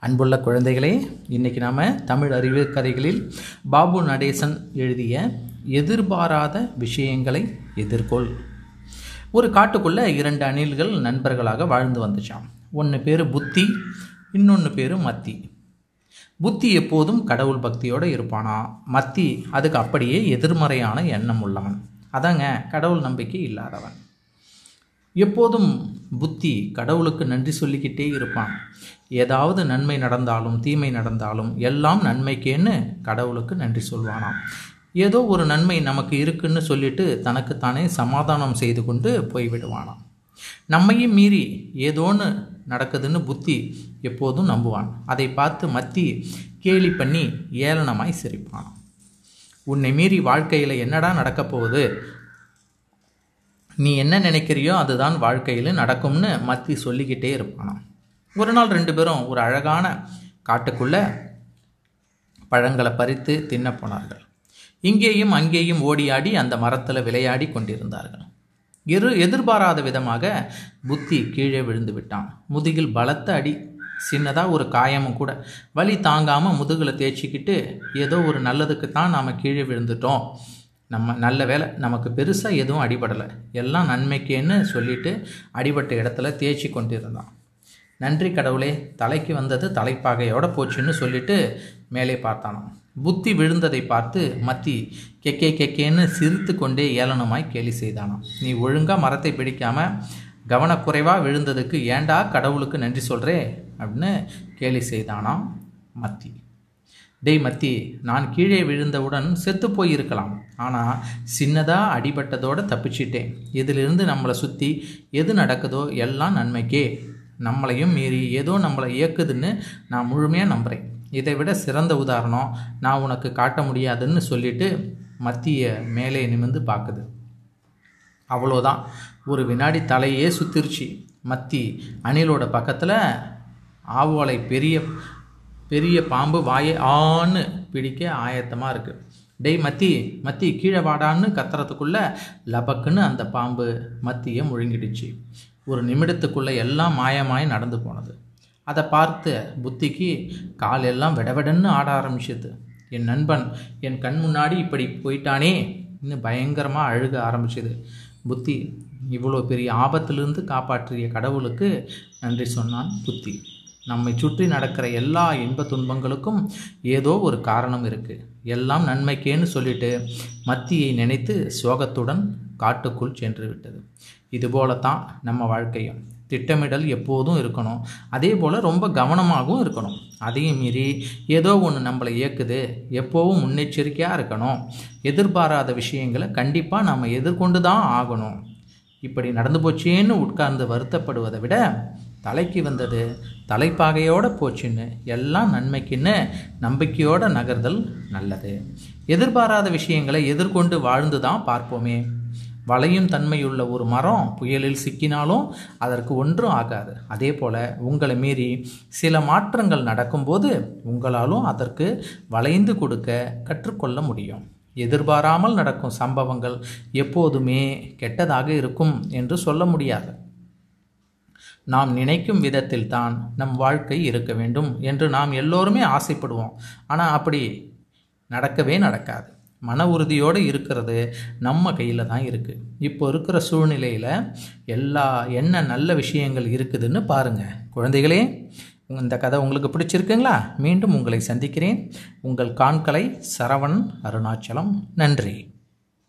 அன்புள்ள குழந்தைகளே இன்றைக்கி நாம் தமிழ் அறிவு கதைகளில் பாபு நடேசன் எழுதிய எதிர்பாராத விஷயங்களை எதிர்கொள். ஒரு காட்டுக்குள்ளே இரண்டு அணில்கள் நண்பர்களாக வாழ்ந்து வந்துச்சான் ஒன்று பேர் புத்தி இன்னொன்று பேர் மத்தி. புத்தி எப்போதும் கடவுள் பக்தியோடு இருப்பானா? மத்தி அதுக்கு அப்படியே எதிர்மறையான எண்ணம் உள்ளவன். அதாங்க கடவுள் நம்பிக்கை இல்லாதவன். எப்போதும் புத்தி கடவுளுக்கு நன்றி சொல்லிக்கிட்டே இருப்பான். ஏதாவது நன்மை நடந்தாலும் தீமை நடந்தாலும் எல்லாம் நன்மைக்கேன்னு கடவுளுக்கு நன்றி சொல்வானாம். ஏதோ ஒரு நன்மை நமக்கு இருக்குன்னு சொல்லிட்டு தனக்குத்தானே சமாதானம் செய்து கொண்டு போய்விடுவானாம். நம்மையும் மீறி ஏதோன்னு நடக்குதுன்னு புத்தி எப்போதும் நம்புவான். அதை பார்த்து மத்தி கேலி பண்ணி ஏளனமாய் சிரிப்பான் உன்னை மீறி வாழ்க்கையில் என்னடா நடக்கப் போகுது நீ என்ன நினைக்கிறியோ அதுதான் வாழ்க்கையில் நடக்கும்னு மத்தி சொல்லிக்கிட்டே இருப்பானாம். ஒரு நாள் ரெண்டு பேரும் ஒரு அழகான காட்டுக்குள்ளே பழங்களை பறித்து தின்ன போனார்கள். இங்கேயும் அங்கேயும் ஓடியாடி அந்த மரத்தில் விளையாடி கொண்டிருந்தார்கள். இரு எதிர்பாராத விதமாக புத்தி கீழே விழுந்து விட்டான். முதுகில் பலத்த அடி சின்னதாக ஒரு காயமும் கூட. வலி தாங்காமல் முதுகில் தேய்ச்சிக்கிட்டு ஏதோ ஒரு நல்லதுக்கு தான் நாம் கீழே விழுந்துட்டோம். நம்ம நல்ல வேலை நமக்கு பெருசாக எதுவும் அடிபடலை. எல்லாம் நன்மைக்கேன்னு சொல்லிட்டு அடிபட்ட இடத்துல தேய்ச்சி கொண்டிருந்தான். நன்றி கடவுளே தலைக்கு வந்தது தலைப்பாகையோட போச்சுன்னு சொல்லிட்டு மேலே பார்த்தானாம். புத்தி விழுந்ததை பார்த்து மத்தி கெக்கே கெக்கேன்னு சிரித்து கொண்டே ஏளனமாய் கேலி செய்தானாம். நீ ஒழுங்காக மரத்தை பிடிக்காமல் கவனக்குறைவாக விழுந்ததுக்கு ஏண்டா கடவுளுக்கு நன்றி சொல்கிறே அப்படின்னு கேலி செய்தானாம் மத்தி. டேய் மத்தி நான் கீழே விழுந்தவுடன் செத்து போயிருக்கலாம். ஆனால் சின்னதாக அடிபட்டதோடு தப்பிச்சிட்டேன். இதிலிருந்து நம்மளை சுற்றி எது நடக்குதோ எல்லாம் நன்மைக்கே. நம்மளையும் மீறி ஏதோ நம்மளை இயக்குதுன்னு நான் முழுமையாக நம்புகிறேன் இதை விட சிறந்த உதாரணம் நான் உனக்கு காட்ட முடியாதுன்னு சொல்லிட்டு மத்திய மேலே நிமிந்து பார்க்குது. அவ்வளோதான். ஒரு வினாடி தலையே சுத்திருச்சு. மத்தி அணிலோட பக்கத்தில் ஆவோலை பெரிய பெரிய பாம்பு வாயை ஆன்னு பிடிக்க ஆயத்தமாக இருக்குது டேய் மத்தி மத்தி கீழே வாடான்னு கத்துறதுக்குள்ளே லபக்குன்னு அந்த பாம்பு மத்தியை முழுங்கிடுச்சு. ஒரு நிமிடத்துக்குள்ளே எல்லாம் மாயமாய் நடந்து போனது. அதை பார்த்து புத்திக்கு கால் எல்லாம் விடவிடன்னு ஆட ஆரம்பிச்சது. என் நண்பன் என் கண் முன்னாடி இப்படி போயிட்டானே இன்னும் பயங்கரமாக அழுக ஆரம்பிச்சது. புத்தி இவ்வளோ பெரிய ஆபத்திலிருந்து காப்பாற்றிய கடவுளுக்கு நன்றி சொன்னான் புத்தி. நம்மை சுற்றி நடக்கிற எல்லா இன்ப துன்பங்களுக்கும் ஏதோ ஒரு காரணம் இருக்குது எல்லாம் நன்மைக்கேன்னு சொல்லிட்டு மத்தியை நினைத்து சோகத்துடன் காட்டுக்குள் சென்று விட்டது. இதுபோல தான் நம்ம வாழ்க்கையும். திட்டமிடல் எப்போதும் இருக்கணும். அதே போல் ரொம்ப கவனமாகவும் இருக்கணும். அதையும் மீறி ஏதோ ஒன்று நம்மளை இயக்குது. எப்போவும் முன்னெச்சரிக்கையாக இருக்கணும். எதிர்பாராத விஷயங்களை கண்டிப்பாக நம்ம எதிர்கொண்டு தான் ஆகணும். இப்படி நடந்து போச்சேன்னு உட்கார்ந்து வருத்தப்படுவதை விட தலைக்கு வந்தது தலைப்பாகையோடு போச்சுன்னு எல்லாம் நன்மைக்குன்னு நம்பிக்கையோட நகர்தல் நல்லது. எதிர்பாராத விஷயங்களை எதிர்கொண்டு வாழ்ந்து தான் பார்ப்போமே. வளையும் தன்மையுள்ள ஒரு மரம் புயலில் சிக்கினாலும் அதற்கு ஒன்றும் ஆகாது. அதே போல் உங்களை மீறி சில மாற்றங்கள் நடக்கும்போது உங்களாலும் அதற்கு வளைந்து கொடுக்க கற்றுக்கொள்ள முடியும். எதிர்பாராமல் நடக்கும் சம்பவங்கள் எப்போதுமே கெட்டதாக இருக்கும் என்று சொல்ல முடியாது. நாம் நினைக்கும் விதத்தில் தான் நம் வாழ்க்கை இருக்க வேண்டும் என்று நாம் எல்லோருமே ஆசைப்படுவோம். ஆனால் அப்படி நடக்கவே நடக்காது. மன உறுதியோடு இருக்கிறது நம்ம கையில் தான் இருக்குது இப்போ இருக்கிற சூழ்நிலையில் எல்லா என்ன நல்ல விஷயங்கள் இருக்குதுன்னு பாருங்கள் குழந்தைகளே இந்த கதை உங்களுக்கு பிடிச்சிருக்குங்களா? மீண்டும் உங்களை சந்திக்கிறேன். உங்கள் காண்கலை சரவணன் அருணாச்சலம். நன்றி.